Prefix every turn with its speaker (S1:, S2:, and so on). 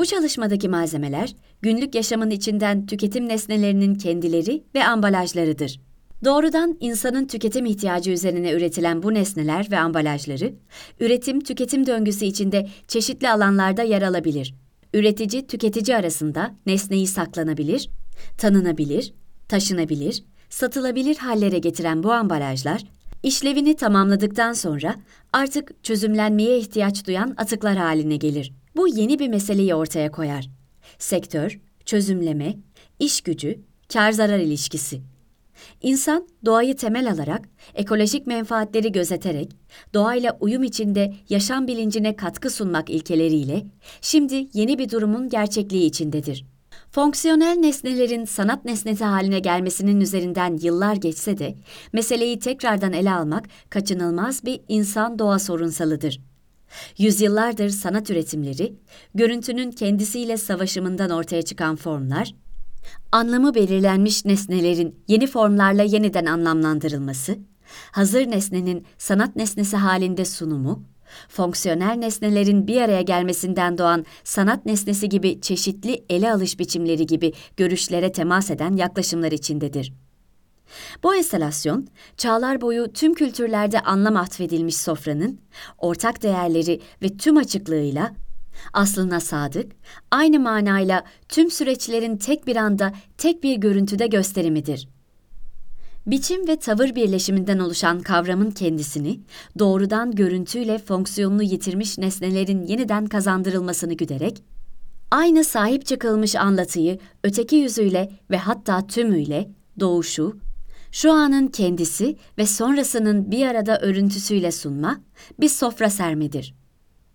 S1: Bu çalışmadaki malzemeler, günlük yaşamın içinden tüketim nesnelerinin kendileri ve ambalajlarıdır. Doğrudan insanın tüketim ihtiyacı üzerine üretilen bu nesneler ve ambalajları, üretim-tüketim döngüsü içinde çeşitli alanlarda yer alabilir. Üretici, tüketici arasında nesneyi saklanabilir, tanınabilir, taşınabilir, satılabilir hallere getiren bu ambalajlar, işlevini tamamladıktan sonra artık çözümlenmeye ihtiyaç duyan atıklar haline gelir. Bu yeni bir meseleyi ortaya koyar. Sektör, çözümleme, iş gücü, kar zarar ilişkisi. İnsan doğayı temel alarak, ekolojik menfaatleri gözeterek, doğayla uyum içinde yaşam bilincine katkı sunmak ilkeleriyle şimdi yeni bir durumun gerçekliği içindedir. Fonksiyonel nesnelerin sanat nesnesi haline gelmesinin üzerinden yıllar geçse de meseleyi tekrardan ele almak kaçınılmaz bir insan doğa sorunsalıdır. Yüzyıllardır sanat üretimleri, görüntünün kendisiyle savaşımından ortaya çıkan formlar, anlamı belirlenmiş nesnelerin yeni formlarla yeniden anlamlandırılması, hazır nesnenin sanat nesnesi halinde sunumu, fonksiyonel nesnelerin bir araya gelmesinden doğan sanat nesnesi gibi çeşitli ele alış biçimleri gibi görüşlere temas eden yaklaşımlar içindedir. Bu enstalasyon, çağlar boyu tüm kültürlerde anlam atfedilmiş sofranın, ortak değerleri ve tüm açıklığıyla, aslına sadık, aynı manayla tüm süreçlerin tek bir anda, tek bir görüntüde gösterimidir. Biçim ve tavır birleşiminden oluşan kavramın kendisini, doğrudan görüntüyle fonksiyonunu yitirmiş nesnelerin yeniden kazandırılmasını güderek, aynı sahip çıkılmış anlatıyı öteki yüzüyle ve hatta tümüyle, doğuşu, şu anın kendisi ve sonrasının bir arada örüntüsüyle sunma bir sofra sermedir.